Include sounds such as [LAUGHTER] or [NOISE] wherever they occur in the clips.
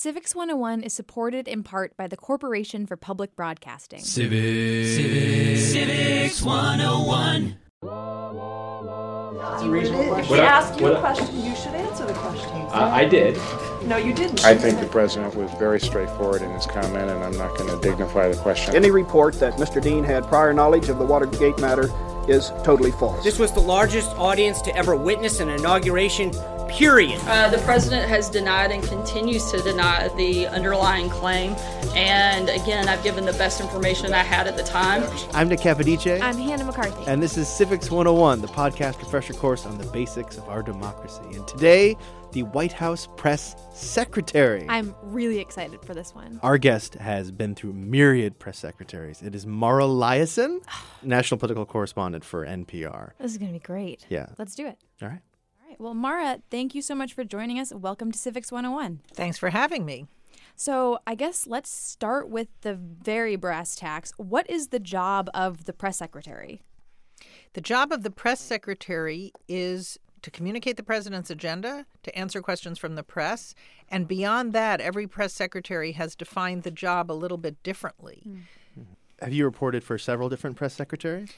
Civics 101 is supported in part by the Corporation for Public Broadcasting. Civics. Civics. Civics 101. If she What I- asked you what a I- question, you should answer the question. Uh, I did. No, you didn't. I think the president was very straightforward in his comment, and I'm not going to dignify the question. Any report that Mr. Dean had prior knowledge of the Watergate matter is totally false. This was the largest audience to ever witness an inauguration, period. Uh, the president has denied and continues to deny the underlying claim. And again, I've given the best information I had at the time. I'm Nick Capodice. I'm Hannah McCarthy. And this is Civics 101, the podcast refresher course on the basics of our democracy. And today, the White House press secretary. I'm really excited for this one. Our guest has been through myriad press secretaries. It is Mara Liasson, [SIGHS] national political correspondent for NPR. This is going to be great. Yeah. Let's do it. All right. All right. Well, Mara, thank you so much for joining us. Welcome to Civics 101. Thanks for having me. So, I guess let's start with the very brass tacks. What is the job of the press secretary? The job of the press secretary is to communicate the president's agenda, to answer questions from the press, and beyond that, every press secretary has defined the job a little bit differently. Mm-hmm. Have you reported for several different press secretaries?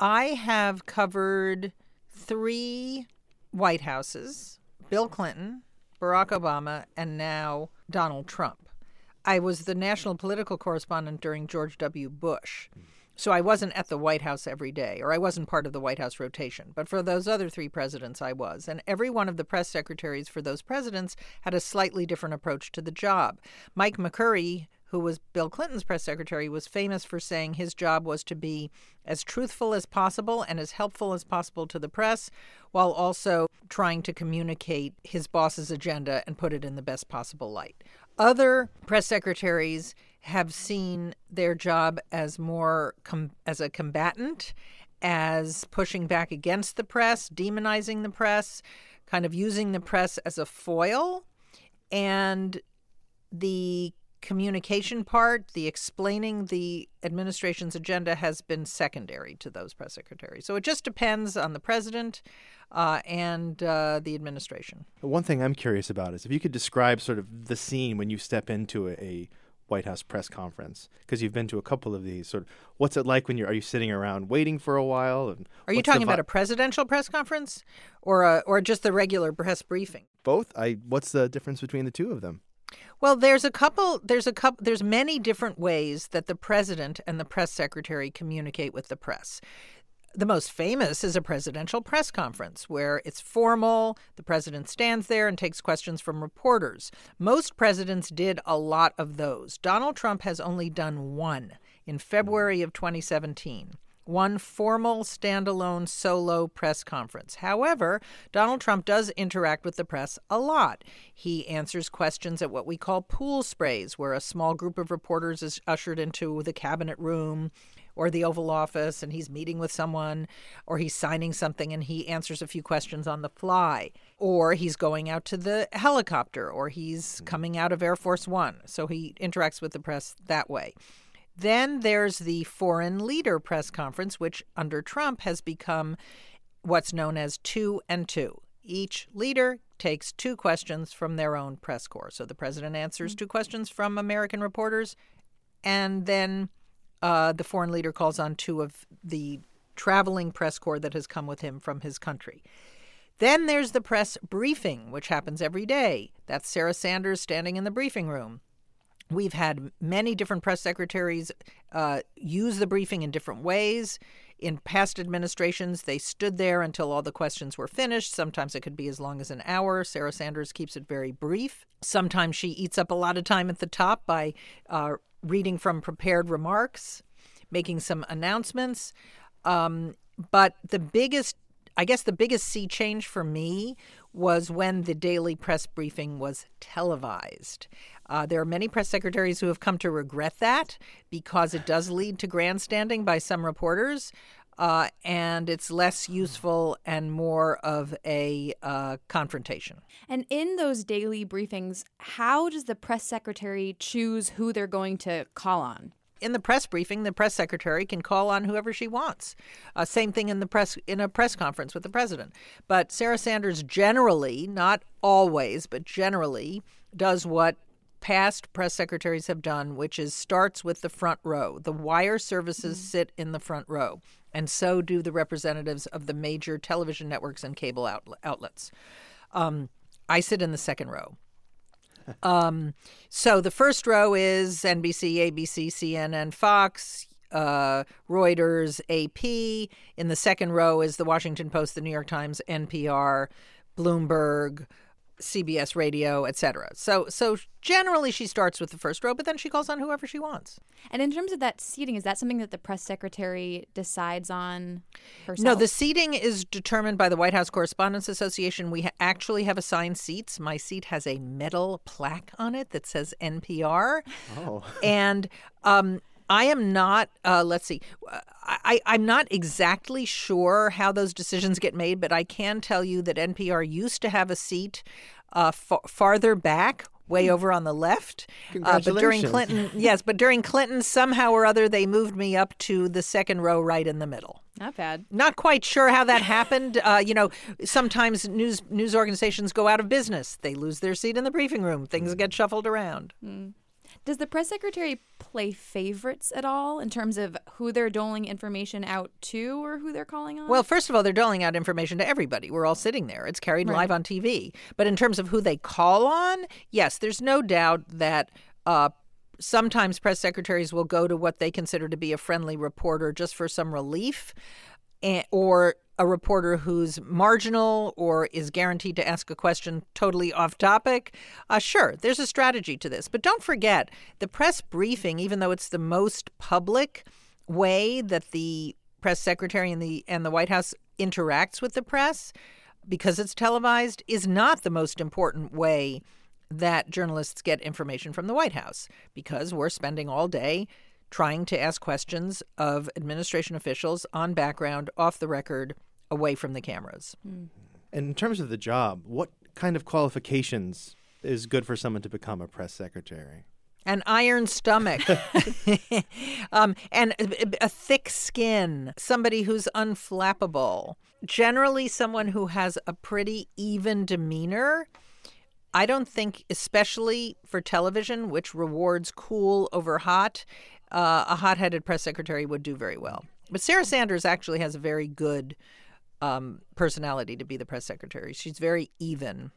I have covered three White Houses Bill Clinton, Barack Obama, and now Donald Trump. I was the national political correspondent during George W. Bush. So I wasn't at the White House every day, or I wasn't part of the White House rotation. But for those other three presidents, I was. And every one of the press secretaries for those presidents had a slightly different approach to the job. Mike McCurry, who was Bill Clinton's press secretary, was famous for saying his job was to be as truthful as possible and as helpful as possible to the press, while also trying to communicate his boss's agenda and put it in the best possible light. Other press secretaries have seen their job as more com- as a combatant, as pushing back against the press, demonizing the press, kind of using the press as a foil, and the communication part, the explaining the administration's agenda has been secondary to those press secretaries. So it just depends on the president uh, and uh, the administration. One thing I'm curious about is if you could describe sort of the scene when you step into a, a White House press conference because you've been to a couple of these. Sort of, what's it like when you're? Are you sitting around waiting for a while? And Are you talking about a presidential press conference, or a, or just the regular press briefing? both? I. What's the difference between the two of them? Well, there's a couple. There's a couple. There's many different ways that the president and the press secretary communicate with the press. The most famous is a presidential press conference where it's formal. The president stands there and takes questions from reporters. Most presidents did a lot of those. Donald Trump has only done one in February of 2017 one formal standalone solo press conference. However, Donald Trump does interact with the press a lot. He answers questions at what we call pool sprays, where a small group of reporters is ushered into the cabinet room or the Oval Office and he's meeting with someone or he's signing something and he answers a few questions on the fly. Or he's going out to the helicopter or he's hmm. coming out of Air Force One. So he interacts with the press that way. Then there's the foreign leader press conference, which under Trump has become what's known as two and two. Each leader takes two questions from their own press corps. So the president answers two questions from American reporters, and then uh, the foreign leader calls on two of the traveling press corps that has come with him from his country. Then there's the press briefing, which happens every day. That's Sarah Sanders standing in the briefing room. We've had many different press secretaries uh, use the briefing in different ways. In past administrations, they stood there until all the questions were finished. Sometimes it could be as long as an hour. Sarah Sanders keeps it very brief. Sometimes she eats up a lot of time at the top by uh, reading from prepared remarks, making some announcements. Um, but the biggest, I guess, the biggest sea change for me was when the daily press briefing was televised. Uh, there are many press secretaries who have come to regret that because it does lead to grandstanding by some reporters. Uh, and it's less useful and more of a uh, confrontation. And in those daily briefings, how does the press secretary choose who they're going to call on? in the press briefing, the press secretary can call on whoever she wants. Uh, same thing in the press in a press conference with the president. But Sarah Sanders generally, not always, but generally, does what past press secretaries have done, which is starts with the front row. The wire services mm-hmm. sit in the front row, and so do the representatives of the major television networks and cable outlets. Um, I sit in the second row. [LAUGHS] um, so the first row is NBC, ABC, CNN, Fox, uh, Reuters, AP. In the second row is the Washington Post, the New York Times, NPR, Bloomberg, CBS radio, etc. So so generally she starts with the first row, but then she calls on whoever she wants. And in terms of that seating, is that something that the press secretary decides on herself? No, the seating is determined by the White House Correspondents Association. We ha- actually have assigned seats. My seat has a metal plaque on it that says NPR. Oh. and um, I am not. Uh, let's see. I, I'm not exactly sure how those decisions get made, but I can tell you that NPR used to have a seat uh, f- farther back way hmm. over on the left. Uh, but during Clinton, [LAUGHS] yes, but during Clinton, somehow or other, they moved me up to the second row right in the middle. Not bad. Not quite sure how that happened. [LAUGHS] Uh, you know, sometimes news news organizations go out of business. They lose their seat in the briefing room. Things get shuffled around. Mm. Does the press secretary play favorites at all in terms of who they're doling information out to or who they're calling on? Well, first of all, they're doling out information to everybody. We're all sitting there. It's carried right. live on TV. But in terms of who they call on, yes, there's no doubt that uh, sometimes press secretaries will go to what they consider to be a friendly reporter just for some relief or a reporter who's marginal or is guaranteed to ask a question totally off topic, uh, sure, there's a strategy to this. But don't forget, the press briefing, even though it's the most public way that the press secretary and the and the White House interacts with the press, because it's televised, is not the most important way that journalists get information from the White House, because we're spending all day trying to ask questions of administration officials on background, off the record, away from the cameras. Mm. And in terms of the job, what kind of qualifications is good for someone to become a press secretary? An iron stomach, [LAUGHS] [LAUGHS] um, and a, a thick skin, somebody who's unflappable. Generally, someone who has a pretty even demeanor. I don't think, especially for television, which rewards cool over hot, uh, a hot headed press secretary would do very well. But Sarah Sanders actually has a very good um, personality to be the press secretary. She's very even.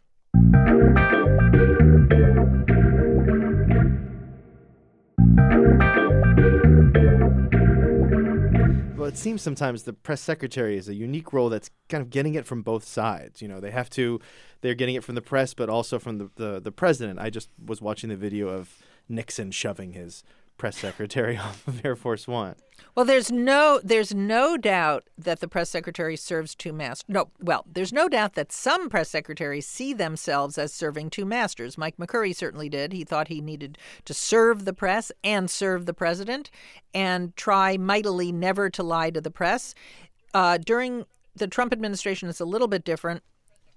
Well, it seems sometimes the press secretary is a unique role that's kind of getting it from both sides. You know, they have to, they're getting it from the press, but also from the, the, the president. I just was watching the video of Nixon shoving his press secretary [LAUGHS] off of Air Force One. Well, there's no there's no doubt that the press secretary serves two masters. No, well, there's no doubt that some press secretaries see themselves as serving two masters. Mike McCurry certainly did. He thought he needed to serve the press and serve the president, and try mightily never to lie to the press. Uh, during the Trump administration, it's a little bit different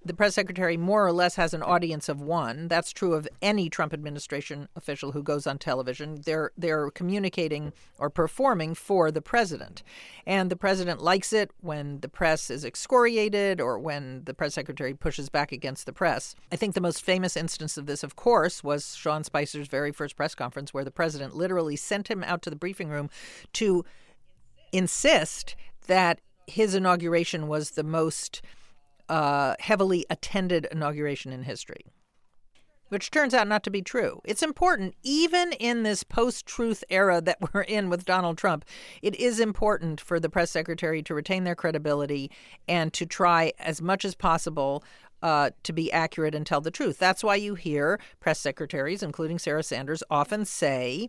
the press secretary more or less has an audience of one. That's true of any Trump administration official who goes on television. They're they're communicating or performing for the president. And the president likes it when the press is excoriated or when the press secretary pushes back against the press. I think the most famous instance of this, of course, was Sean Spicer's very first press conference where the president literally sent him out to the briefing room to insist that his inauguration was the most uh, heavily attended inauguration in history which turns out not to be true. It's important, even in this post truth era that [LAUGHS] we're in with Donald Trump, it is important for the press secretary to retain their credibility and to try as much as possible. Uh, to be accurate and tell the truth. That's why you hear press secretaries, including Sarah Sanders, often say,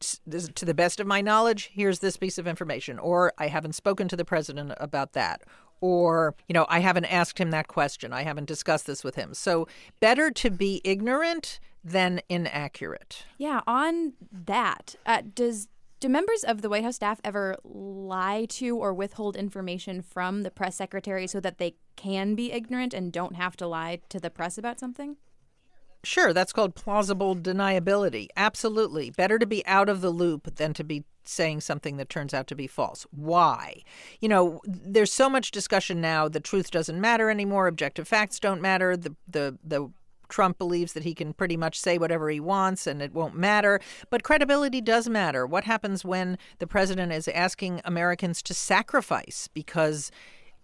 to the best of my knowledge, here's this piece of information, or I haven't spoken to the president about that, or, you know, I haven't asked him that question. I haven't discussed this with him. So better to be ignorant than inaccurate. Yeah, on that, uh, does do members of the White House staff ever lie to or withhold information from the press secretary so that they can be ignorant and don't have to lie to the press about something? Sure, that's called plausible deniability. Absolutely. Better to be out of the loop than to be saying something that turns out to be false. Why? You know, there's so much discussion now the truth doesn't matter anymore, objective facts don't matter, the the the Trump believes that he can pretty much say whatever he wants and it won't matter. But credibility does matter. What happens when the president is asking Americans to sacrifice because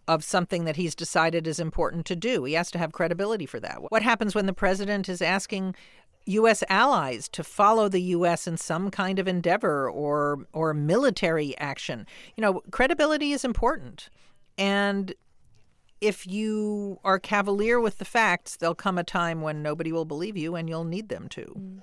of something that he's decided is important to do. He has to have credibility for that. What happens when the president is asking U.S. allies to follow the U.S. in some kind of endeavor or or military action? You know, credibility is important, and if you are cavalier with the facts, there'll come a time when nobody will believe you, and you'll need them to. Mm.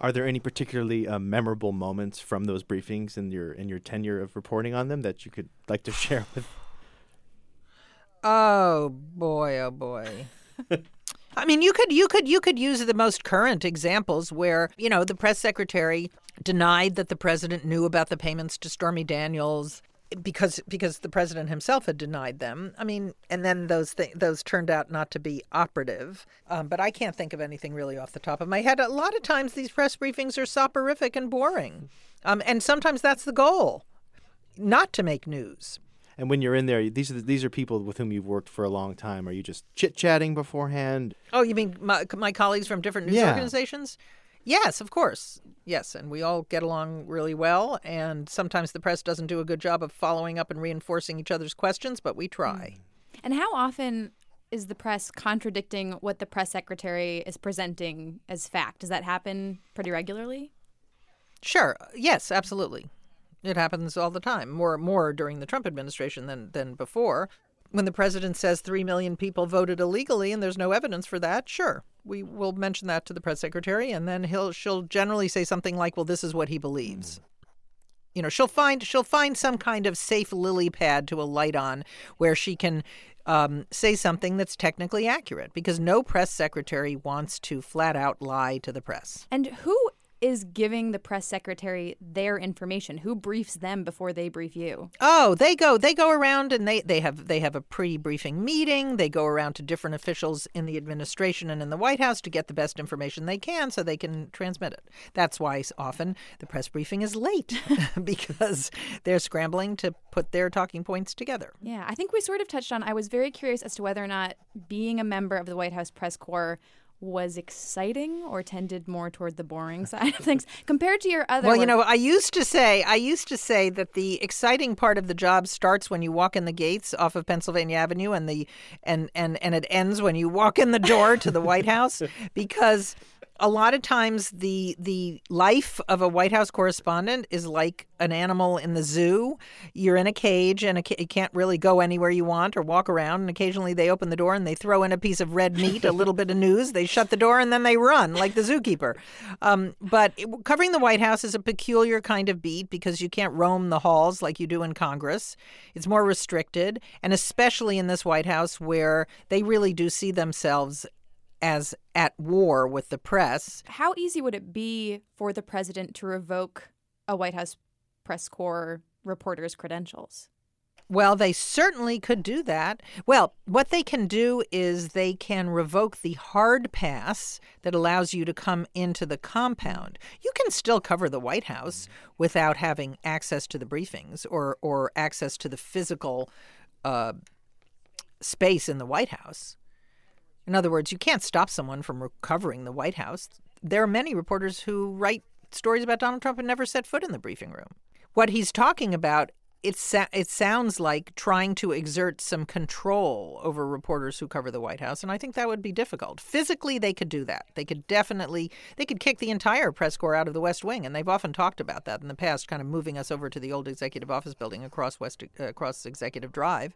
Are there any particularly uh, memorable moments from those briefings in your in your tenure of reporting on them that you could like to share with [SIGHS] Oh boy, oh boy. [LAUGHS] I mean, you could you could you could use the most current examples where, you know, the press secretary denied that the president knew about the payments to Stormy Daniels because because the president himself had denied them. I mean, and then those th- those turned out not to be operative. Um, but I can't think of anything really off the top of my head. A lot of times these press briefings are soporific and boring, um, and sometimes that's the goal, not to make news. And when you're in there, these are the, these are people with whom you've worked for a long time. Are you just chit chatting beforehand? Oh, you mean my, my colleagues from different news yeah. organizations? Yes, of course. Yes, and we all get along really well. And sometimes the press doesn't do a good job of following up and reinforcing each other's questions, but we try. Hmm. And how often is the press contradicting what the press secretary is presenting as fact? Does that happen pretty regularly? Sure. Yes, absolutely. It happens all the time, more more during the Trump administration than than before. When the president says 3 million people voted illegally and there's no evidence for that, sure, we will mention that to the press secretary and then he'll she'll generally say something like, "Well, this is what he believes." You know, she'll find she'll find some kind of safe lily pad to alight on where she can um, say something that's technically accurate because no press secretary wants to flat out lie to the press. And who is giving the press secretary their information? Who briefs them before they brief you? Oh, they go they go around and they, they have they have a pre-briefing meeting. They go around to different officials in the administration and in the White House to get the best information they can so they can transmit it. That's why often the press briefing is late [LAUGHS] because they're scrambling to put their talking points together. Yeah, I think we sort of touched on I was very curious as to whether or not being a member of the White House press corps was exciting or tended more toward the boring [LAUGHS] side of things compared to your other well you know i used to say i used to say that the exciting part of the job starts when you walk in the gates off of pennsylvania avenue and the and and and it ends when you walk in the door to the white house [LAUGHS] because a lot of times the the life of a White House correspondent is like an animal in the zoo. You're in a cage and you can't really go anywhere you want or walk around. And occasionally they open the door and they throw in a piece of red meat, a little bit of news. They shut the door and then they run like the zookeeper. Um, but it, covering the White House is a peculiar kind of beat because you can't roam the halls like you do in Congress. It's more restricted, and especially in this White House where they really do see themselves as at war with the press. How easy would it be for the president to revoke a White House press corps reporter's credentials? Well, they certainly could do that. Well, what they can do is they can revoke the hard pass that allows you to come into the compound. You can still cover the White House without having access to the briefings or, or access to the physical uh, space in the White House. In other words, you can't stop someone from recovering the White House. There are many reporters who write stories about Donald Trump and never set foot in the briefing room. What he's talking about it sa- it sounds like trying to exert some control over reporters who cover the White House, and I think that would be difficult. Physically, they could do that. They could definitely they could kick the entire press corps out of the West Wing, and they've often talked about that in the past, kind of moving us over to the old executive office building across West uh, across Executive Drive.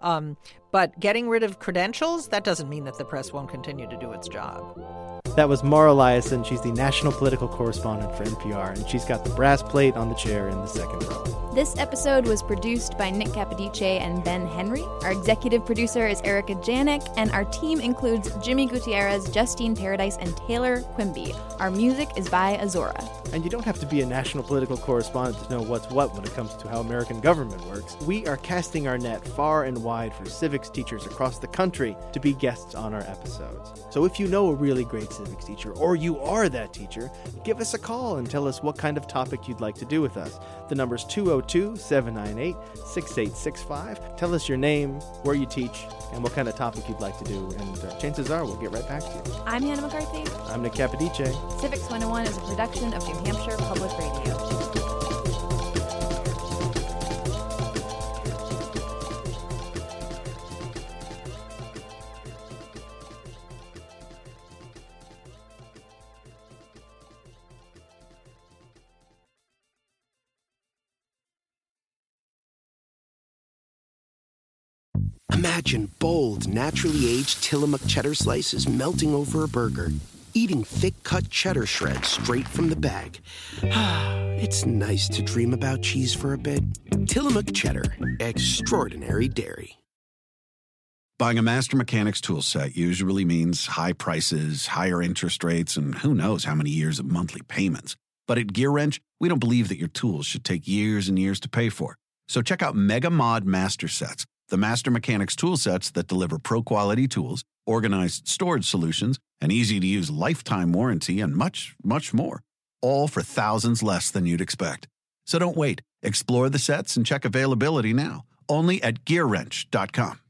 Um, but getting rid of credentials that doesn't mean that the press won't continue to do its job. That was Mara Liasson. She's the national political correspondent for NPR, and she's got the brass plate on the chair in the second row. This episode was produced by Nick Capodice and Ben Henry. Our executive producer is Erica Janik, and our team includes Jimmy Gutierrez, Justine Paradise, and Taylor Quimby. Our music is by Azora. And you don't have to be a national political correspondent to know what's what when it comes to how American government works. We are casting our net far and wide for civics teachers across the country to be guests on our episodes. So if you know a really great civics teacher, or you are that teacher, give us a call and tell us what kind of topic you'd like to do with us. The number's 202 798 6865. Tell us your name, where you teach, and what kind of topic you'd like to do, and uh, chances are we'll get right back to you. I'm Hannah McCarthy. I'm Nick Capodice. Civics 101 is a production of New Hampshire Public Radio. Imagine bold, naturally aged Tillamook cheddar slices melting over a burger, eating thick cut cheddar shreds straight from the bag. [SIGHS] it's nice to dream about cheese for a bit. Tillamook cheddar, extraordinary dairy. Buying a Master Mechanics tool set usually means high prices, higher interest rates, and who knows how many years of monthly payments. But at GearWrench, we don't believe that your tools should take years and years to pay for. So check out Mega Mod Master Sets, the Master Mechanics tool sets that deliver pro quality tools, organized storage solutions, an easy to use lifetime warranty, and much, much more. All for thousands less than you'd expect. So don't wait. Explore the sets and check availability now. Only at GearWrench.com.